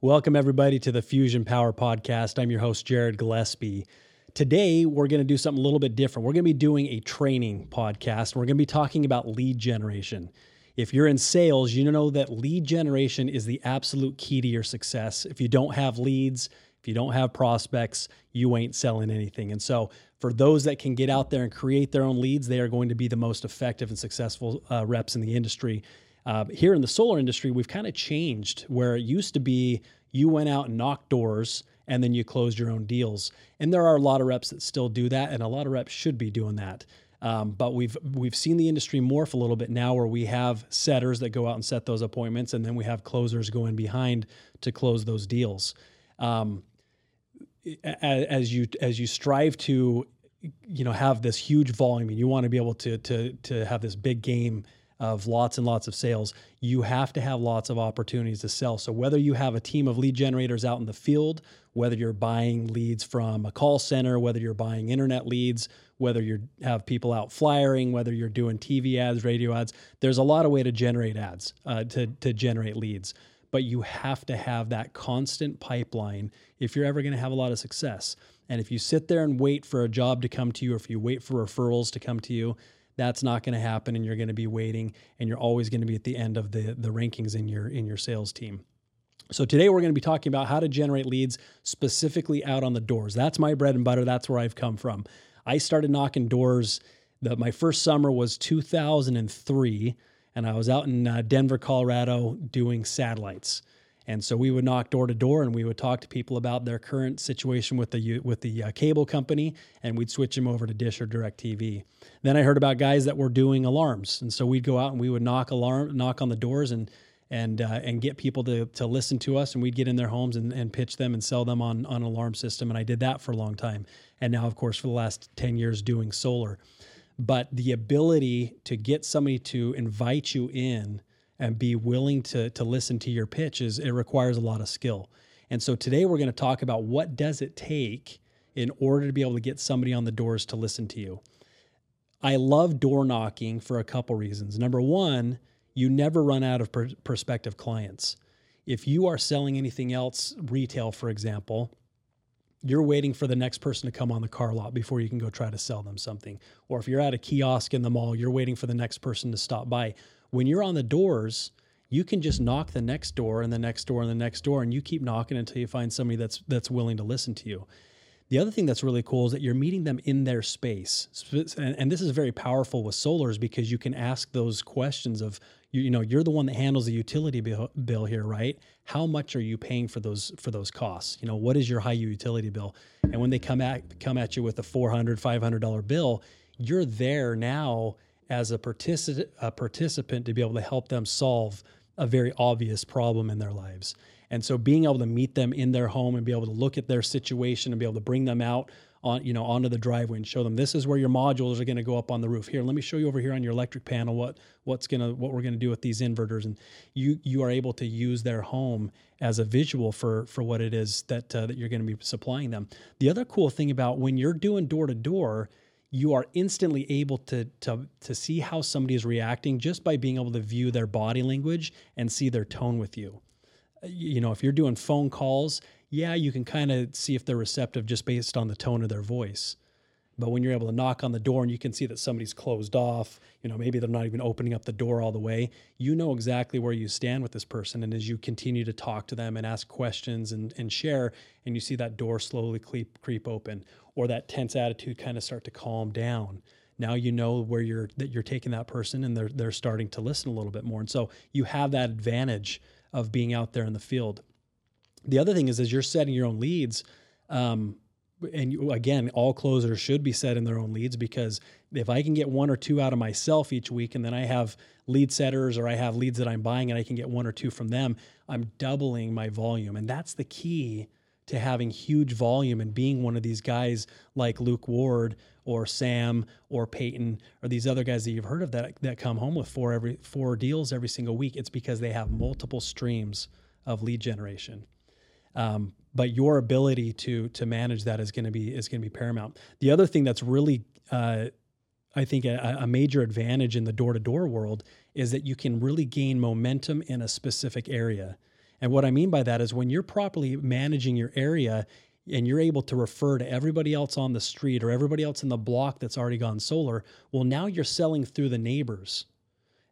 Welcome, everybody, to the Fusion Power Podcast. I'm your host, Jared Gillespie. Today, we're going to do something a little bit different. We're going to be doing a training podcast. We're going to be talking about lead generation. If you're in sales, you know that lead generation is the absolute key to your success. If you don't have leads, if you don't have prospects, you ain't selling anything. And so, for those that can get out there and create their own leads, they are going to be the most effective and successful uh, reps in the industry. Uh, here in the solar industry, we've kind of changed where it used to be you went out and knocked doors and then you closed your own deals. And there are a lot of reps that still do that, and a lot of reps should be doing that. Um, but we've we've seen the industry morph a little bit now, where we have setters that go out and set those appointments, and then we have closers going behind to close those deals. Um, as you as you strive to, you know, have this huge volume, and you want to be able to to to have this big game of lots and lots of sales, you have to have lots of opportunities to sell. So, whether you have a team of lead generators out in the field, whether you're buying leads from a call center, whether you're buying internet leads, whether you have people out flyering, whether you're doing TV ads, radio ads, there's a lot of way to generate ads, uh, to, to generate leads. But you have to have that constant pipeline if you're ever going to have a lot of success. And if you sit there and wait for a job to come to you, or if you wait for referrals to come to you, that's not going to happen and you're going to be waiting and you're always going to be at the end of the the rankings in your in your sales team. So today we're going to be talking about how to generate leads specifically out on the doors. That's my bread and butter. That's where I've come from. I started knocking doors. The, my first summer was 2003, and I was out in uh, Denver, Colorado, doing satellites. And so we would knock door to door and we would talk to people about their current situation with the with the uh, cable company, and we'd switch them over to Dish or DirecTV. Then I heard about guys that were doing alarms, and so we'd go out and we would knock alarm knock on the doors and and uh, and get people to to listen to us, and we'd get in their homes and, and pitch them and sell them on on alarm system. And I did that for a long time, and now of course for the last ten years doing solar. But the ability to get somebody to invite you in and be willing to to listen to your pitch is it requires a lot of skill. And so today we're going to talk about what does it take in order to be able to get somebody on the doors to listen to you. I love door knocking for a couple reasons. Number one, you never run out of per- prospective clients. If you are selling anything else, retail, for example, you're waiting for the next person to come on the car lot before you can go try to sell them something. Or if you're at a kiosk in the mall, you're waiting for the next person to stop by. When you're on the doors, you can just knock the next door and the next door and the next door, and you keep knocking until you find somebody that's that's willing to listen to you. The other thing that's really cool is that you're meeting them in their space, and, and this is very powerful with solars because you can ask those questions of you, you know you're the one that handles the utility bill, bill here, right? How much are you paying for those for those costs? You know what is your high utility bill? And when they come at come at you with a 400 500 dollar bill, you're there now as a, particip- a participant to be able to help them solve a very obvious problem in their lives. And so being able to meet them in their home and be able to look at their situation and be able to bring them out on you know onto the driveway and show them this is where your modules are going to go up on the roof. Here let me show you over here on your electric panel what what's going to what we're going to do with these inverters. And you you are able to use their home as a visual for for what it is that uh, that you're going to be supplying them. The other cool thing about when you're doing door to door you are instantly able to, to, to see how somebody is reacting just by being able to view their body language and see their tone with you. Uh, you know, if you're doing phone calls, yeah, you can kind of see if they're receptive just based on the tone of their voice. But when you're able to knock on the door and you can see that somebody's closed off, you know, maybe they're not even opening up the door all the way, you know exactly where you stand with this person. And as you continue to talk to them and ask questions and, and share, and you see that door slowly creep, creep open or that tense attitude kind of start to calm down. Now you know where you're that you're taking that person and they're they're starting to listen a little bit more. And so you have that advantage of being out there in the field. The other thing is as you're setting your own leads, um, and you, again, all closers should be set in their own leads because if I can get one or two out of myself each week, and then I have lead setters or I have leads that I'm buying and I can get one or two from them, I'm doubling my volume. And that's the key to having huge volume and being one of these guys like Luke Ward or Sam or Peyton or these other guys that you've heard of that that come home with four every four deals every single week. It's because they have multiple streams of lead generation. Um, but your ability to to manage that is going to be is going to be paramount. The other thing that's really uh, I think a, a, major advantage in the door to door world is that you can really gain momentum in a specific area. And what I mean by that is when you're properly managing your area and you're able to refer to everybody else on the street or everybody else in the block that's already gone solar, well, now you're selling through the neighbors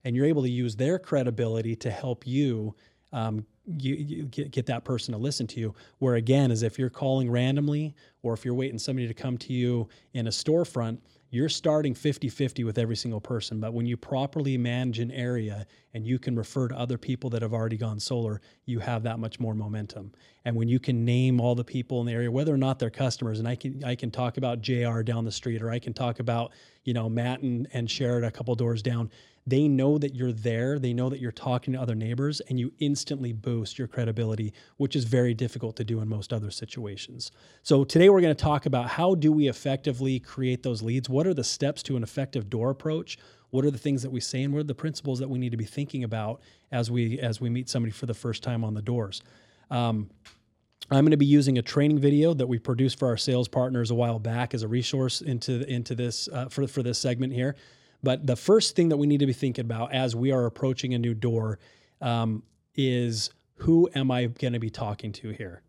and you're able to use their credibility to help you um, you, you get, get that person to listen to you. Where again, is if you're calling randomly or if you're waiting somebody to come to you in a storefront, you're starting 50 50 with every single person. But when you properly manage an area and you can refer to other people that have already gone solar, you have that much more momentum. And when you can name all the people in the area, whether or not they're customers, and I can I can talk about JR down the street or I can talk about, you know, Matt and, and Sherrod a couple doors down they know that you're there, they know that you're talking to other neighbors, and you instantly boost your credibility, which is very difficult to do in most other situations. So today we're going to talk about how do we effectively create those leads? What are the steps to an effective door approach? What are the things that we say and what are the principles that we need to be thinking about as we as we meet somebody for the first time on the doors? Um, I'm going to be using a training video that we produced for our sales partners a while back as a resource into into this uh, for for this segment here. But the first thing that we need to be thinking about as we are approaching a new door um, is who am I going to be talking to here?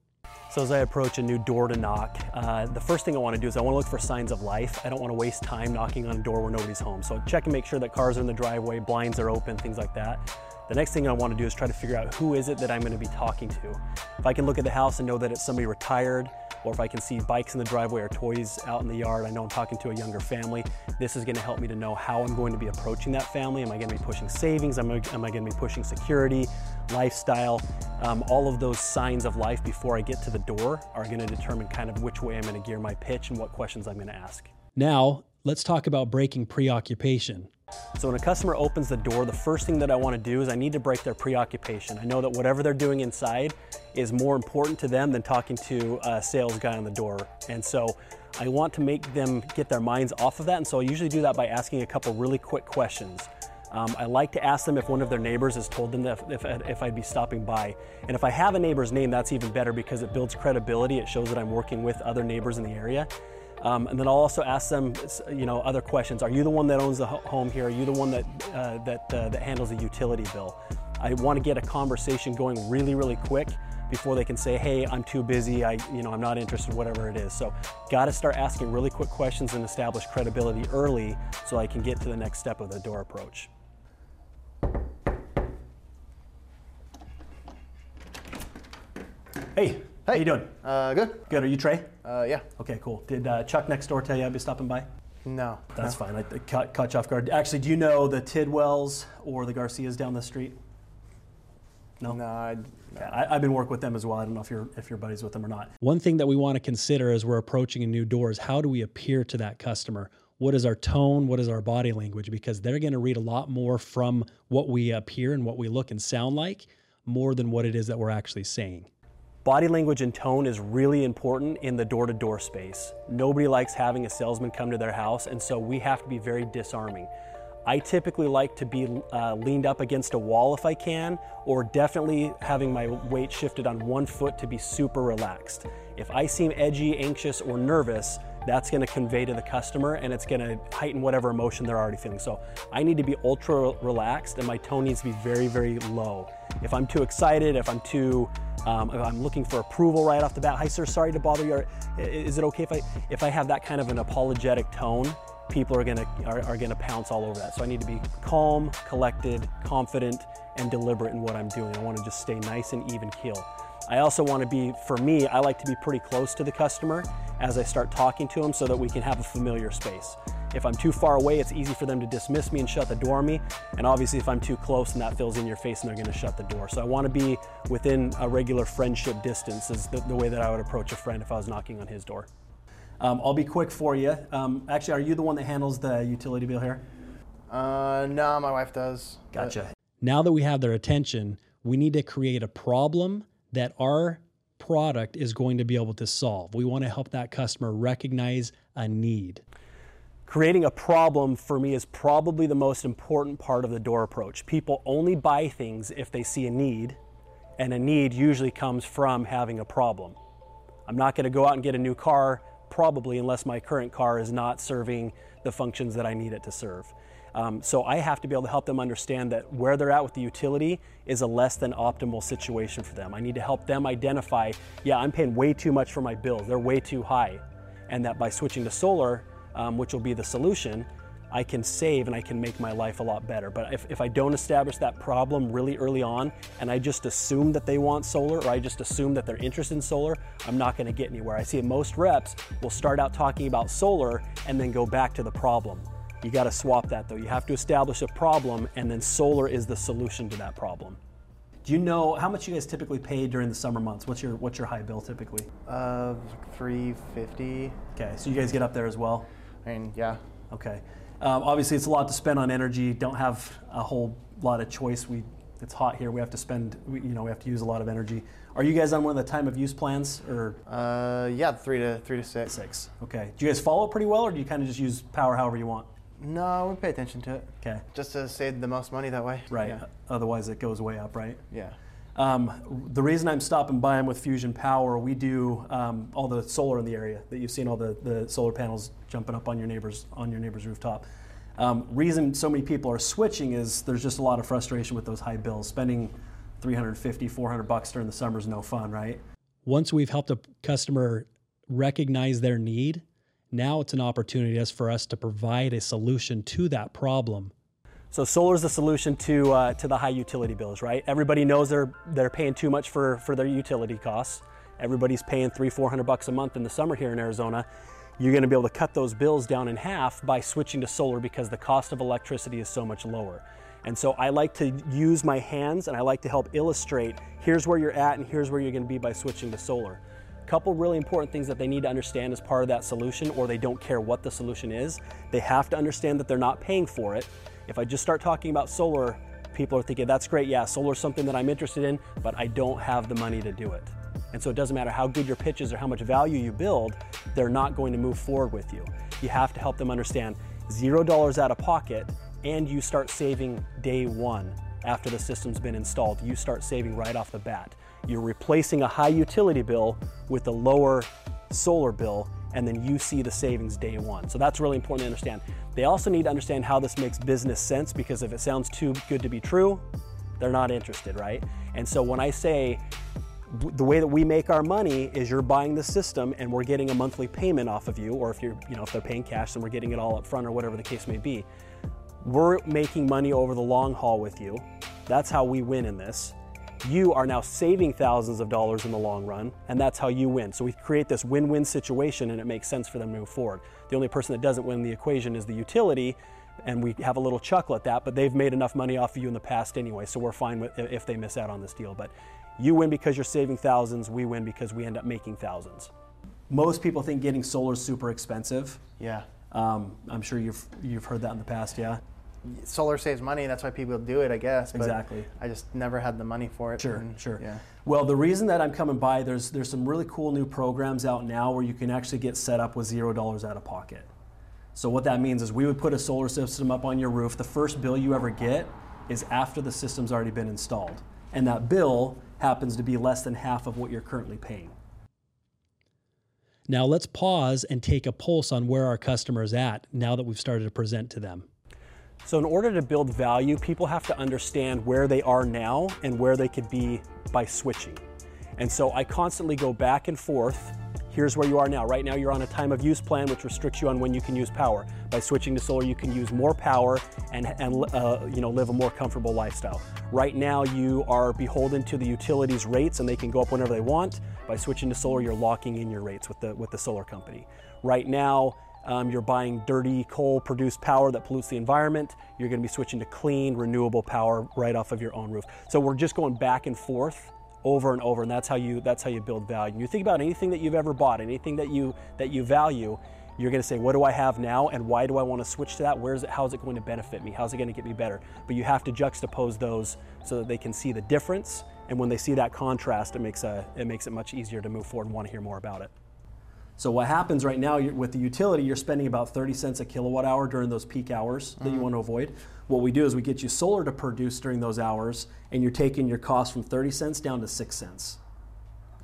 So as I approach a new door to knock, uh, the first thing I want to do is I want to look for signs of life. I don't want to waste time knocking on a door where nobody's home. So check and make sure that cars are in the driveway, blinds are open, things like that. The next thing I want to do is try to figure out who is it that I'm going to be talking to. If I can look at the house and know that it's somebody retired, or if I can see bikes in the driveway or toys out in the yard, I know I'm talking to a younger family. This is gonna help me to know how I'm going to be approaching that family. Am I gonna be pushing savings? Am I, am I gonna be pushing security, lifestyle? Um, all of those signs of life before I get to the door are gonna determine kind of which way I'm gonna gear my pitch and what questions I'm gonna ask. Now, let's talk about breaking preoccupation. So when a customer opens the door, the first thing that I want to do is I need to break their preoccupation. I know that whatever they're doing inside is more important to them than talking to a sales guy on the door. And so I want to make them get their minds off of that. And so I usually do that by asking a couple really quick questions. Um, I like to ask them if one of their neighbors has told them that if, if, I'd be stopping by. And if I have a neighbor's name, that's even better because it builds credibility. It shows that I'm working with other neighbors in the area. Um, and then I'll also ask them, you know, other questions. Are you the one that owns the home here? Are you the one that uh, that uh, that handles the utility bill? I want to get a conversation going really, really quick before they can say, "Hey, I'm too busy. I, you know, I'm not interested. Whatever it is." So, got to start asking really quick questions and establish credibility early, so I can get to the next step of the door approach. Hey, how you doing? Uh, good. Good. Are you Trey? Uh, yeah. Okay, cool. Did uh, Chuck next door tell you I'd be stopping by? No. That's no. fine. I caught, caught you off guard. Actually, do you know the Tidwells or the Garcias down the street? No. No, I, no. I, have been working with them as well. I don't know if you're if you're buddies with them or not. One thing that we want to consider as we're approaching a new door is how do we appear to that customer? What is our tone? What is our body language? Because they're going to read a lot more from what we appear and what we look and sound like, more than what it is that we're actually saying. Body language and tone is really important in the door to door space. Nobody likes having a salesman come to their house, and so we have to be very disarming. I typically like to be uh, leaned up against a wall if I can, or definitely having my weight shifted on one foot to be super relaxed. If I seem edgy, anxious, or nervous, that's going to convey to the customer and it's going to heighten whatever emotion they're already feeling. So I need to be ultra relaxed and my tone needs to be very, very low. If I'm too excited, if I'm too um, I'm looking for approval right off the bat. Hi, sir, sorry to bother you. Is it okay if I if I have that kind of an apologetic tone? People are gonna are, are gonna pounce all over that. So I need to be calm, collected, confident, and deliberate in what I'm doing. I want to just stay nice and even keel. I also want to be, for me, I like to be pretty close to the customer as I start talking to them so that we can have a familiar space. If I'm too far away, it's easy for them to dismiss me and shut the door on me. And obviously, if I'm too close and that fills in your face, and they're going to shut the door. So I want to be within a regular friendship distance, is the, the, way that I would approach a friend if I was knocking on his door. Um, I'll be quick for you. Um, actually, are you the one that handles the utility bill here? Uh, no, my wife does. Gotcha. Now that we have their attention, we need to create a problem that our product is going to be able to solve. We want to help that customer recognize a need. Creating a problem for me is probably the most important part of the door approach. People only buy things if they see a need, and a need usually comes from having a problem. I'm not going to go out and get a new car probably unless my current car is not serving the functions that I need it to serve. Um, so I have to be able to help them understand that where they're at with the utility is a less than optimal situation for them. I need to help them identify, yeah, I'm paying way too much for my bills, they're way too high. And that by switching to solar, um, which will be the solution, I can save and I can make my life a lot better. But if, if I don't establish that problem really early on and I just assume that they want solar or I just assume that they're interested in solar, I'm not going to get anywhere. I see most reps will start out talking about solar and then go back to the problem. You got to swap that though. You have to establish a problem, and then solar is the solution to that problem. Do you know how much you guys typically pay during the summer months? What's your what's your high bill typically? Uh, three fifty. Okay, so you guys get up there as well. I mean, yeah. Okay. Um, obviously, it's a lot to spend on energy. Don't have a whole lot of choice. We it's hot here. We have to spend. We, you know, we have to use a lot of energy. Are you guys on one of the time of use plans or Uh, yeah, three to three to six. six? Okay. Do you guys follow it pretty well, or do you kind of just use power however you want? No, we pay attention to it. Okay. Just to save the most money that way. Right. Yeah. Otherwise, it goes way up, right? Yeah. Um, the reason I'm stopping by, I'm with Fusion Power. We do um, all the solar in the area that you've seen, all the, the solar panels jumping up on your neighbor's on your neighbor's rooftop. Um, reason so many people are switching is there's just a lot of frustration with those high bills. Spending 350, 400 bucks during the summer is no fun, right? Once we've helped a customer recognize their need, now it's an opportunity for us to provide a solution to that problem. So solar is the solution to uh, to the high utility bills, right? Everybody knows they're they're paying too much for for their utility costs. Everybody's paying three four hundred bucks a month in the summer here in Arizona. You're going to be able to cut those bills down in half by switching to solar because the cost of electricity is so much lower. And so I like to use my hands and I like to help illustrate here's where you're at and here's where you're going to be by switching to solar. Couple really important things that they need to understand as part of that solution, or they don't care what the solution is. They have to understand that they're not paying for it. If I just start talking about solar, people are thinking, that's great, yeah, solar is something that I'm interested in, but I don't have the money to do it. And so it doesn't matter how good your pitch is or how much value you build, they're not going to move forward with you. You have to help them understand zero dollars out of pocket, and you start saving day one after the system's been installed. You start saving right off the bat. You're replacing a high utility bill with a lower solar bill, and then you see the savings day one. So that's really important to understand. They also need to understand how this makes business sense because if it sounds too good to be true, they're not interested, right? And so when I say the way that we make our money is you're buying the system and we're getting a monthly payment off of you, or if you're, you know, if they're paying cash, then we're getting it all up front or whatever the case may be. We're making money over the long haul with you. That's how we win in this. You are now saving thousands of dollars in the long run, and that's how you win. So we create this win win situation, and it makes sense for them to move forward. The only person that doesn't win the equation is the utility, and we have a little chuckle at that, but they've made enough money off of you in the past anyway, so we're fine with, if they miss out on this deal. But you win because you're saving thousands, we win because we end up making thousands. Most people think getting solar is super expensive. Yeah. Um, I'm sure you've, you've heard that in the past, yeah? Solar saves money. That's why people do it, I guess. But Exactly. I just never had the money for it. Sure, and, sure. Yeah. Well, the reason that I'm coming by, there's there's some really cool new programs out now where you can actually get set up with zero dollars out of pocket. So what that means is we would put a solar system up on your roof. The first bill you ever get is after the system's already been installed, and that bill happens to be less than half of what you're currently paying. Now let's pause and take a pulse on where our customer is at now that we've started to present to them. So, in order to build value, people have to understand where they are now and where they could be by switching. And so, I constantly go back and forth. Here's where you are now. Right now, you're on a time of use plan, which restricts you on when you can use power. By switching to solar, you can use more power and, and uh, you know live a more comfortable lifestyle. Right now, you are beholden to the utilities rates, and they can go up whenever they want. By switching to solar, you're locking in your rates with the with the solar company. Right now, um, you're buying dirty coal produced power that pollutes the environment. You're going to be switching to clean, renewable power right off of your own roof. So we're just going back and forth over and over, and that's how you that's how you build value. And you think about anything that you've ever bought, anything that you that you value. You're going to say, what do I have now, and why do I want to switch to that? Where is it? How is it going to benefit me? How's it going to get me better? But you have to juxtapose those so that they can see the difference. And when they see that contrast, it makes a it makes it much easier to move forward and want to hear more about it. So what happens right now with the utility, you're spending about 30 cents a kilowatt hour during those peak hours that you mm-hmm. want to avoid. What we do is we get you solar to produce during those hours, and you're taking your cost from 30 cents down to 6 cents.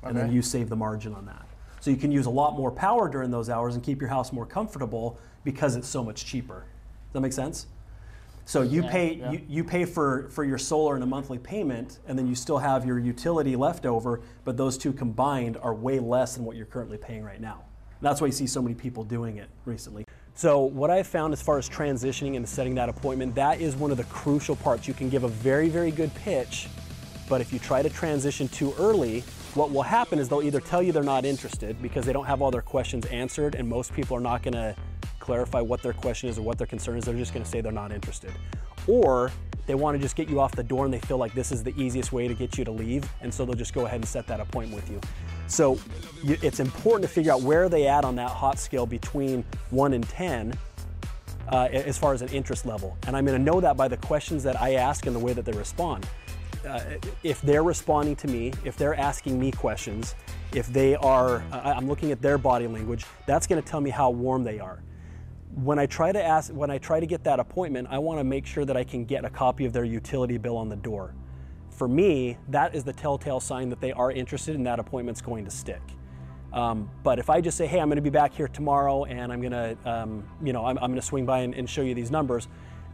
And then you save the margin on that. So you can use a lot more power during those hours and keep your house more comfortable because it's so much cheaper. Does that make sense? So you Yeah, pay yeah. You, you pay for, for your solar in a monthly payment, and then you still have your utility left over, but those two combined are way less than what you're currently paying right now. That's why you see so many people doing it recently. So what I've found as far as transitioning and setting that appointment, that is one of the crucial parts. You can give a very, very good pitch, but if you try to transition too early, what will happen is they'll either tell you they're not interested because they don't have all their questions answered, and most people are not going to clarify what their question is or what their concern is. They're just going to say they're not interested. Or they want to just get you off the door and they feel like this is the easiest way to get you to leave, and so they'll just go ahead and set that appointment with you. So it's important to figure out where they at on that hot scale between 1 and 10 uh, as far as an interest level. And I'm going to know that by the questions that I ask and the way that they respond. Uh, if they're responding to me, if they're asking me questions, if they are, uh, I'm looking at their body language, that's going to tell me how warm they are. When I try to ask, when I try to get that appointment, I want to make sure that I can get a copy of their utility bill on the door. For me, that is the telltale sign that they are interested and that appointment's going to stick. Um, but if I just say, hey, I'm going to be back here tomorrow and I'm going to, um, you know, I'm, I'm going to swing by and, and show you these numbers,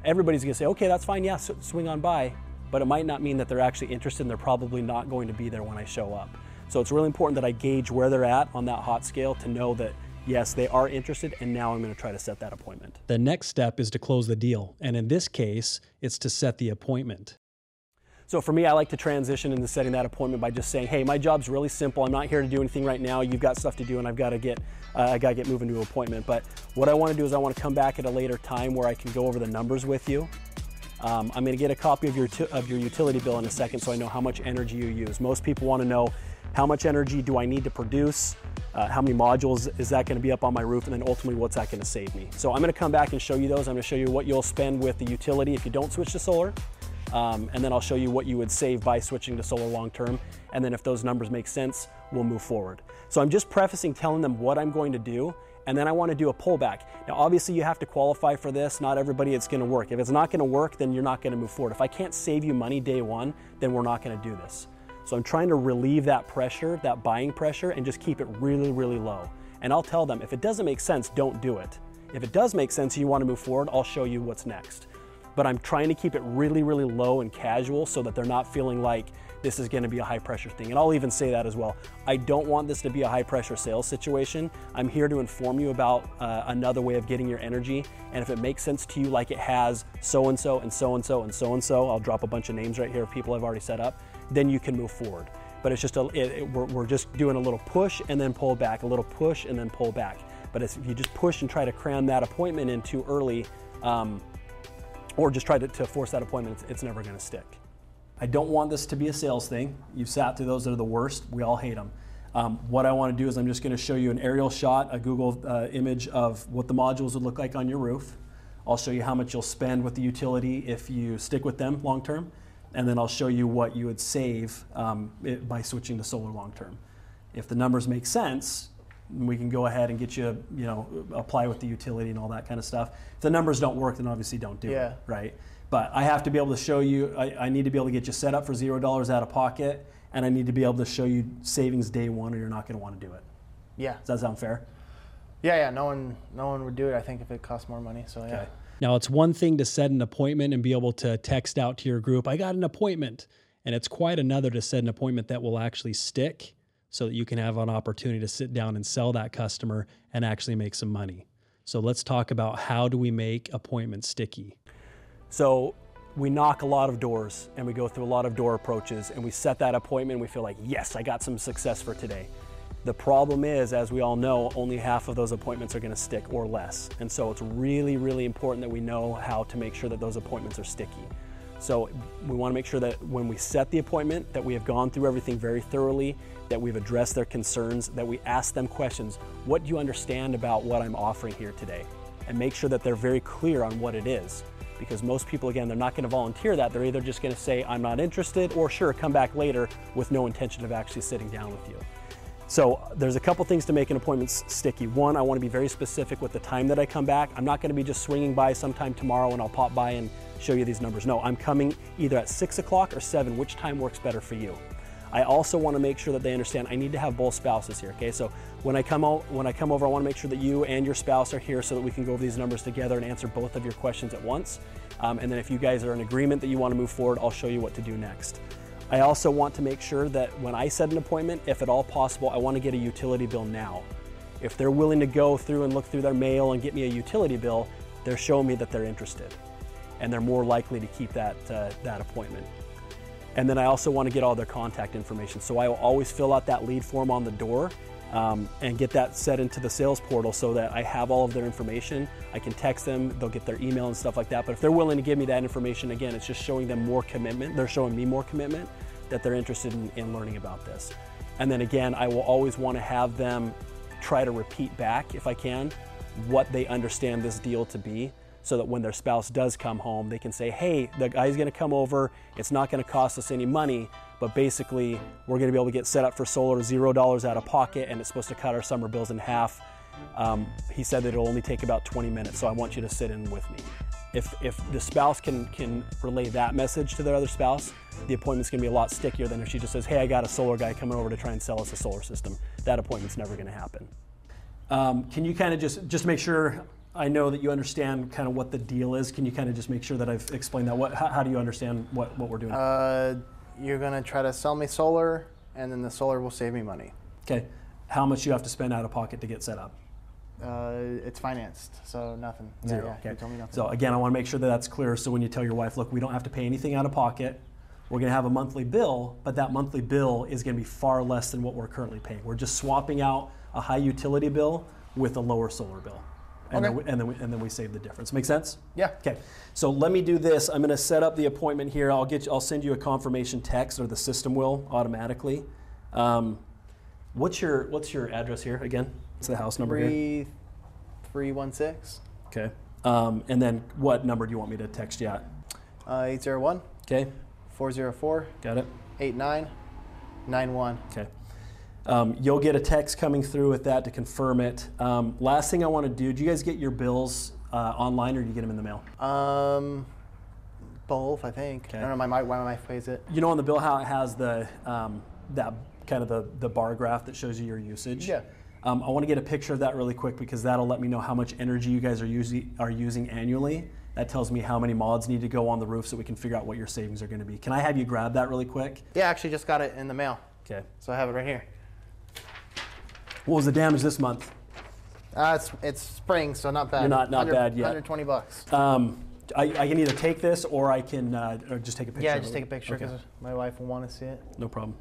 everybody's going to say, okay, that's fine, yeah, s- swing on by. But it might not mean that they're actually interested and they're probably not going to be there when I show up. So it's really important that I gauge where they're at on that hot scale to know that, yes, they are interested and now I'm going to try to set that appointment. The next step is to close the deal. And in this case, it's to set the appointment. So for me, I like to transition into setting that appointment by just saying, "Hey, my job's really simple. I'm not here to do anything right now. You've got stuff to do, and I've got to get, uh, I got to get moving to an appointment. But what I want to do is I want to come back at a later time where I can go over the numbers with you. Um, I'm going to get a copy of your of your utility bill in a second, so I know how much energy you use. Most people want to know how much energy do I need to produce, uh, how many modules is that going to be up on my roof, and then ultimately what's that going to save me. So I'm going to come back and show you those. I'm going to show you what you'll spend with the utility if you don't switch to solar. Um, and then I'll show you what you would save by switching to solar long term. And then if those numbers make sense, we'll move forward. So I'm just prefacing telling them what I'm going to do, and then I want to do a pullback. Now, obviously, you have to qualify for this. Not everybody it's going to work. If it's not going to work, then you're not going to move forward. If I can't save you money day one, then we're not going to do this. So I'm trying to relieve that pressure, that buying pressure, and just keep it really, really low. And I'll tell them if it doesn't make sense, don't do it. If it does make sense and you want to move forward, I'll show you what's next but I'm trying to keep it really, really low and casual so that they're not feeling like this is going to be a high pressure thing. And I'll even say that as well. I don't want this to be a high pressure sales situation. I'm here to inform you about uh, another way of getting your energy. And if it makes sense to you, like it has so and so and so and so and so and so, I'll drop a bunch of names right here of people I've already set up, then you can move forward. But it's just a, it, it, we're, we're just doing a little push and then pull back, a little push and then pull back. But if you just push and try to cram that appointment in too early, um, or just try to, to force that appointment, it's, it's never going to stick. I don't want this to be a sales thing. You've sat through those that are the worst. We all hate them. Um, what I want to do is I'm just going to show you an aerial shot, a Google uh, image of what the modules would look like on your roof. I'll show you how much you'll spend with the utility if you stick with them long term, and then I'll show you what you would save um, it, by switching to solar long term. If the numbers make sense, we can go ahead and get you, you know, apply with the utility and all that kind of stuff. If the numbers don't work, then obviously don't do Yeah. it, right? But I have to be able to show you, I, I need to be able to get you set up for zero dollars out of pocket, and I need to be able to show you savings day one, or you're not going to want to do it. Yeah. Does that sound fair? Yeah, yeah. No one, no one would do it. I think if it costs more money. So yeah. Okay. Now, it's one thing to set an appointment and be able to text out to your group, I got an appointment. And it's quite another to set an appointment that will actually stick so that you can have an opportunity to sit down and sell that customer and actually make some money. So let's talk about how do we make appointments sticky. So we knock a lot of doors and we go through a lot of door approaches and we set that appointment and we feel like, yes, I got some success for today. The problem is, as we all know, only half of those appointments are going to stick or less. And so it's really, really important that we know how to make sure that those appointments are sticky. So we want to make sure that when we set the appointment that we have gone through everything very thoroughly, that we've addressed their concerns, that we ask them questions. What do you understand about what I'm offering here today? And make sure that they're very clear on what it is. Because most people, again, they're not going to volunteer that. They're either just going to say, I'm not interested, or sure, come back later with no intention of actually sitting down with you. So there's a couple things to make an appointment sticky. One, I want to be very specific with the time that I come back. I'm not going to be just swinging by sometime tomorrow and I'll pop by and show you these numbers. No, I'm coming either at six o'clock or seven. Which time works better for you? I also want to make sure that they understand I need to have both spouses here. Okay, so when I come out, when I come over, I want to make sure that you and your spouse are here so that we can go over these numbers together and answer both of your questions at once. Um, and then if you guys are in agreement that you want to move forward, I'll show you what to do next. I also want to make sure that when I set an appointment, if at all possible, I want to get a utility bill now. If they're willing to go through and look through their mail and get me a utility bill, they're showing me that they're interested, and they're more likely to keep that uh, that appointment. And then I also want to get all their contact information. So I will always fill out that lead form on the door um, and get that set into the sales portal so that I have all of their information. I can text them, they'll get their email and stuff like that. But if they're willing to give me that information, again, it's just showing them more commitment. They're showing me more commitment that they're interested in, in learning about this. And then again, I will always want to have them try to repeat back, if I can, what they understand this deal to be so that when their spouse does come home, they can say, hey, the guy's gonna come over, it's not gonna cost us any money, but basically we're gonna be able to get set up for solar zero dollars out of pocket and it's supposed to cut our summer bills in half. Um, he said that it'll only take about 20 minutes, so I want you to sit in with me. If, if the spouse can, can relay that message to their other spouse, the appointment's gonna be a lot stickier than if she just says, hey, I got a solar guy coming over to try and sell us a solar system. That appointment's never gonna happen. Um, can you kind of just, just make sure I know that you understand kind of what the deal is. Can you kind of just make sure that I've explained that? What, how, how do you understand what, what we're doing? Uh, you're gonna try to sell me solar, and then the solar will save me money. okay. How much you have to spend out of pocket to get set up? Uh, it's financed, so nothing. Yeah, Zero. Yeah, okay. you told me nothing. So again, I want to make sure that that's clear. So when you tell your wife, look, we don't have to pay anything out of pocket. We're going to have a monthly bill, but that monthly bill is going to be far less than what we're currently paying. We're just swapping out a high utility bill with a lower solar bill. And, then, we, and, then, we, and then we save the difference. Make sense? yeah. Okay, so let me do this. I'm going to set up the appointment here. I'll get. You, I'll send you a confirmation text, or the system will automatically. Um, what's your What's your address here again? It's the house number here. Three, three one six, Okay. Um, and then what number do you want me to text you at? uh, eight zero one, Okay, four zero four, got it. eight nine, nine one. Okay. Um, you'll get a text coming through with that to confirm it. Um, last thing I want to do. Do you guys get your bills uh, online, or do you get them in the mail? Um, both, I think. Okay. I don't know. My my, why my wife pays it. You know, on the bill how it has the um, that kind of the, the bar graph that shows you your usage. Yeah. Um, I want to get a picture of that really quick because that'll let me know how much energy you guys are using are using annually. That tells me how many mods need to go on the roof so we can figure out what your savings are going to be. Can I have you grab that really quick? Yeah, I actually just got it in the mail, Okay. so I have it right here. What was the damage this month? Uh, it's it's spring, so not bad. You're not- not bad yet. 120 bucks. Um, I, I can either take this or I can uh, or just take a picture. Yeah, of just it. take a picture Okay. because my wife will want to see it. No problem.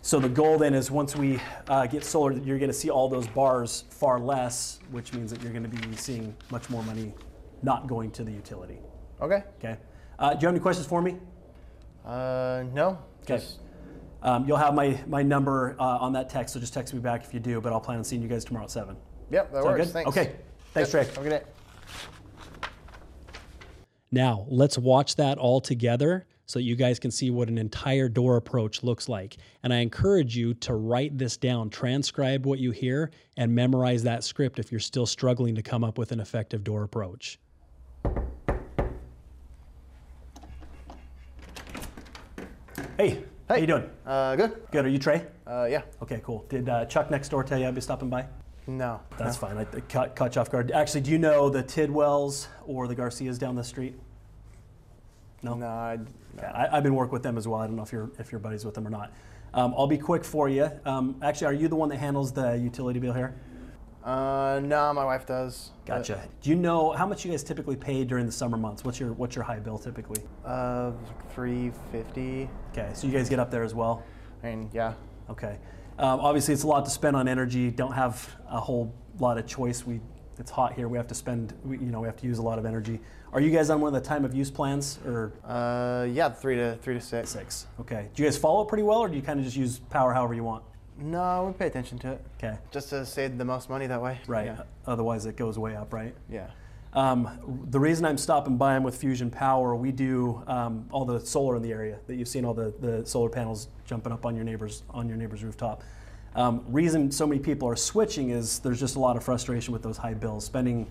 So the goal then is once we uh, get solar, you're going to see all those bars far less, which means that you're going to be seeing much more money not going to the utility. Okay. Okay. Uh, do you have any questions for me? Uh, no. Okay. Just- Um, you'll have my, my number uh, on that text, so just text me back if you do, but I'll plan on seeing you guys tomorrow at 7. Yep, that Sound works. good? Thanks. Okay. Thanks, Yep, Trey. Have a good day. Now, let's watch that all together so that you guys can see what an entire door approach looks like. And I encourage you to write this down, transcribe what you hear, and memorize that script if you're still struggling to come up with an effective door approach. Hey, how you doing? Uh, good. Good. Are you Trey? Uh, yeah. Okay, cool. Did uh, Chuck next door tell you I'd be stopping by? No. That's fine. I, I caught, caught you off guard. Actually, do you know the Tidwells or the Garcias down the street? No. No. I, Okay, I, I've been working with them as well. I don't know if you're if you're buddies with them or not. Um, I'll be quick for you. Um, actually, are you the one that handles the utility bill here? Uh, no, my wife does. but, Gotcha. Do you know how much you guys typically pay during the summer months? What's your what's your high bill typically? Uh, three fifty. Okay, so you guys get up there as well. I mean, yeah. Okay. Um, obviously, it's a lot to spend on energy. Don't have a whole lot of choice. We it's hot here. We have to spend. We, you know, we have to use a lot of energy. Are you guys on one of the time of use plans or Uh, yeah, three to three to six. six? Okay. Do you guys follow pretty well, or do you kind of just use power however you want? No, we pay attention to it Okay. just to save the most money that way. Right. Yeah. Otherwise, it goes way up, right? Yeah. Um, the reason I'm stopping by, I'm with Fusion Power. We do um, all the solar in the area that you've seen, all the, the solar panels jumping up on your neighbor's on your neighbor's rooftop. Um, reason so many people are switching is there's just a lot of frustration with those high bills. Spending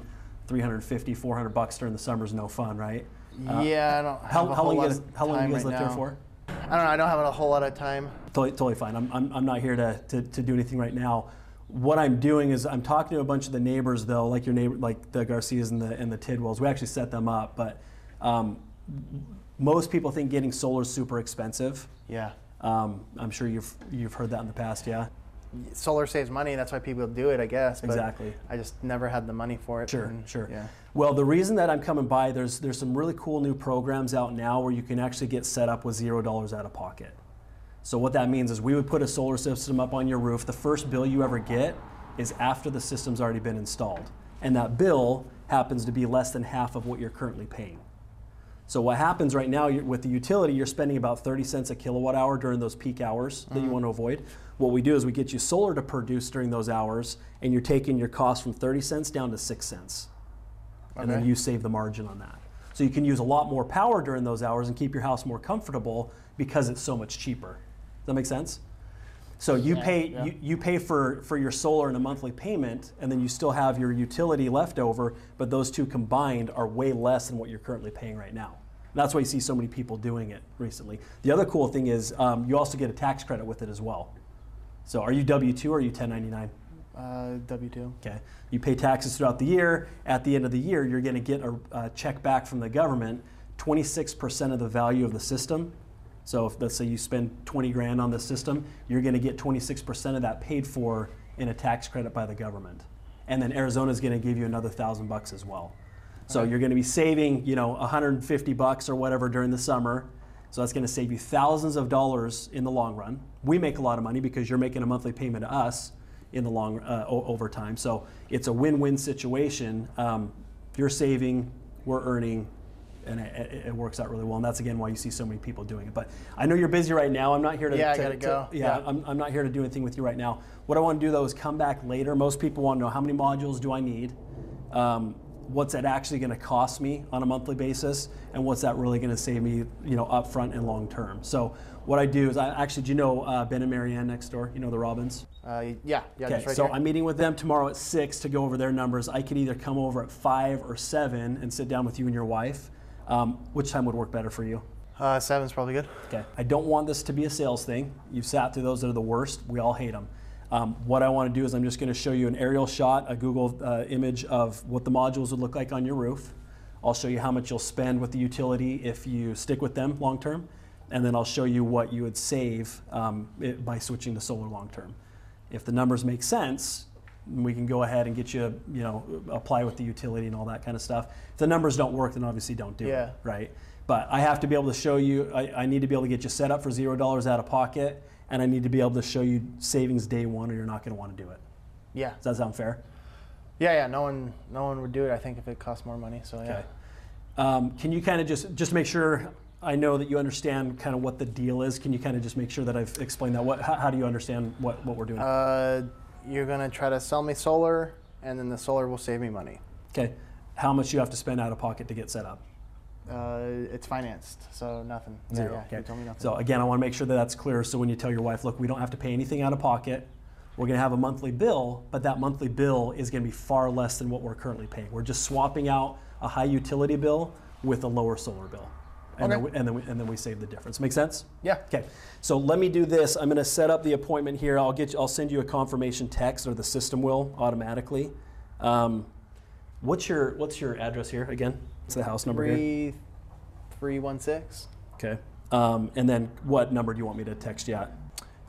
350, 400 bucks during the summer is no fun, right? Uh, yeah, I don't. How, how long you guys how long you guys right lived here now. for? I don't know. I don't have a whole lot of time. Totally, totally fine. I'm, I'm, I'm not here to, to, to do anything right now. What I'm doing is I'm talking to a bunch of the neighbors though, like your neighbor, like the Garcias and the and the Tidwells. We actually set them up, but um, most people think getting solar is super expensive. Yeah. Um, I'm sure you've you've heard that in the past, yeah. Solar saves money. That's why people do it, I guess. But Exactly. I just never had the money for it. Sure, and- sure. Yeah. Well, the reason that I'm coming by, there's there's some really cool new programs out now where you can actually get set up with zero dollars out of pocket. So what that means is we would put a solar system up on your roof. The first bill you ever get is after the system's already been installed, and that bill happens to be less than half of what you're currently paying. So what happens right now with the utility, you're spending about 30 cents a kilowatt hour during those peak hours that you mm-hmm. want to avoid. What we do is we get you solar to produce during those hours, and you're taking your cost from 30 cents down to six cents and then you save the margin on that. So you can use a lot more power during those hours and keep your house more comfortable because it's so much cheaper. Does that make sense? So you Yeah, pay yeah. You, you pay for, for your solar in a monthly payment, and then you still have your utility left over, but those two combined are way less than what you're currently paying right now. That's why you see so many people doing it recently. The other cool thing is um, you also get a tax credit with it as well. So are you W two or are you 1099? Uh, W two. Okay. You pay taxes throughout the year. At the end of the year, you're going to get a, a check back from the government, 26% of the value of the system. So if let's say you spend 20 grand on the system, you're going to get 26% of that paid for in a tax credit by the government. And then Arizona is going to give you another thousand bucks as well. So you're going to be saving, you know, 150 bucks or whatever during the summer. So that's going to save you thousands of dollars in the long run. We make a lot of money because you're making a monthly payment to us in the long uh, over time. So it's a win-win situation. Um, you're saving, we're earning, and it, it, works out really well. And that's again why you see so many people doing it. But I know you're busy right now. I'm not here to. Yeah, I gotta to- go. yeah, Yeah. I'm, I'm not here to do anything with you right now. What I want to do though is come back later. Most people want to know how many modules do I need. Um, what's that actually going to cost me on a monthly basis, and what's that really going to save me, you know, upfront and long term. So what I do is I actually, do you know uh, Ben and Marianne next door? You know the Robins. Uh, yeah. Yeah. Okay, right so here. I'm meeting with them tomorrow at six to go over their numbers. I could either come over at five or seven and sit down with you and your wife. Um, which time would work better for you? Uh, seven's probably good. Okay. I don't want this to be a sales thing. You've sat through those that are the worst. We all hate them. Um, what I want to do is I'm just going to show you an aerial shot, a Google uh, image of what the modules would look like on your roof. I'll show you how much you'll spend with the utility if you stick with them long term, and then I'll show you what you would save um, it, by switching to solar long term. If the numbers make sense, we can go ahead and get you, you know, apply with the utility and all that kind of stuff. If the numbers don't work, then obviously don't do Yeah. it, right? But I have to be able to show you, I, I need to be able to get you set up for zero dollars out of pocket, and I need to be able to show you savings day one, or you're not going to want to do it. Yeah. Does that sound fair? Yeah. Yeah. No one. No one would do it. I think if it costs more money. So yeah. Okay. Um, can you kind of just just make sure I know that you understand kind of what the deal is? Can you kind of just make sure that I've explained that? What how, how do you understand what, what we're doing? Uh, you're gonna try to sell me solar, and then the solar will save me money. okay. How much you have to spend out of pocket to get set up? Uh, it's financed, so nothing. Yeah, Zero. Yeah, okay. Told me nothing. So again, I want to make sure that that's clear. So when you tell your wife, look, we don't have to pay anything out of pocket. We're going to have a monthly bill, but that monthly bill is going to be far less than what we're currently paying. We're just swapping out a high utility bill with a lower solar bill, and, then, we, and, then, we, and then we save the difference. Make sense? yeah. Okay, so let me do this. I'm going to set up the appointment here. I'll get. You, I'll send you a confirmation text, or the system will automatically. Um, what's your What's your address here again? It's the house number here. Three, three one six, Okay. Um, and then what number do you want me to text you at?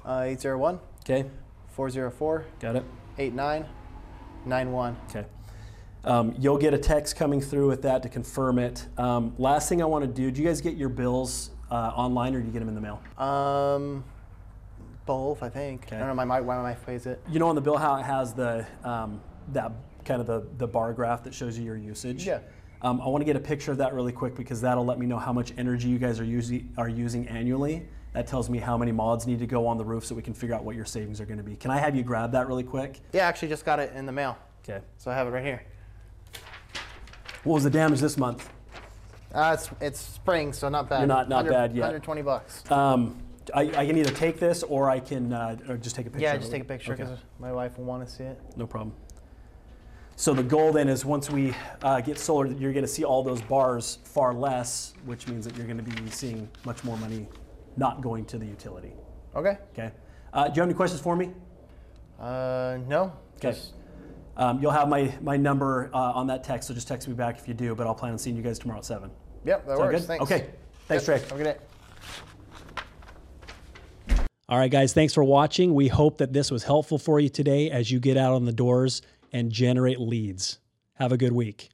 uh, eight zero one, Okay, four zero four, got it. eight nine, nine one. Okay. Um, you'll get a text coming through with that to confirm it. Um, last thing I want to do, do you guys get your bills uh, online or do you get them in the mail? Um, both, I think. Okay. I don't know. My my, my wife pays it. You know on the bill how it has the um, that kind of the, the bar graph that shows you your usage? Yeah. Um, I want to get a picture of that really quick because that'll let me know how much energy you guys are using are using annually. That tells me how many mods need to go on the roof so we can figure out what your savings are going to be. Can I have you grab that really quick? Yeah, I actually just got it in the mail, Okay. so I have it right here. What was the damage this month? Uh, it's it's spring, so not bad. You're not- not bad yet. 120 bucks. Um, I, I can either take this or I can uh, or just take a picture. Yeah, of just it. take a picture Okay. because my wife will want to see it. No problem. So the goal then is once we uh, get solar, you're going to see all those bars far less, which means that you're going to be seeing much more money not going to the utility. Okay. Okay. Uh, do you have any questions for me? Uh, no. Okay. Just- Um, you'll have my, my number uh, on that text, so just text me back if you do, but I'll plan on seeing you guys tomorrow at 7. Yep, that Sound works. good? Thanks. Okay. Thanks, Yep, Trey. Have a good day. All right, guys, thanks for watching. We hope that this was helpful for you today as you get out on the doors and generate leads. Have a good week.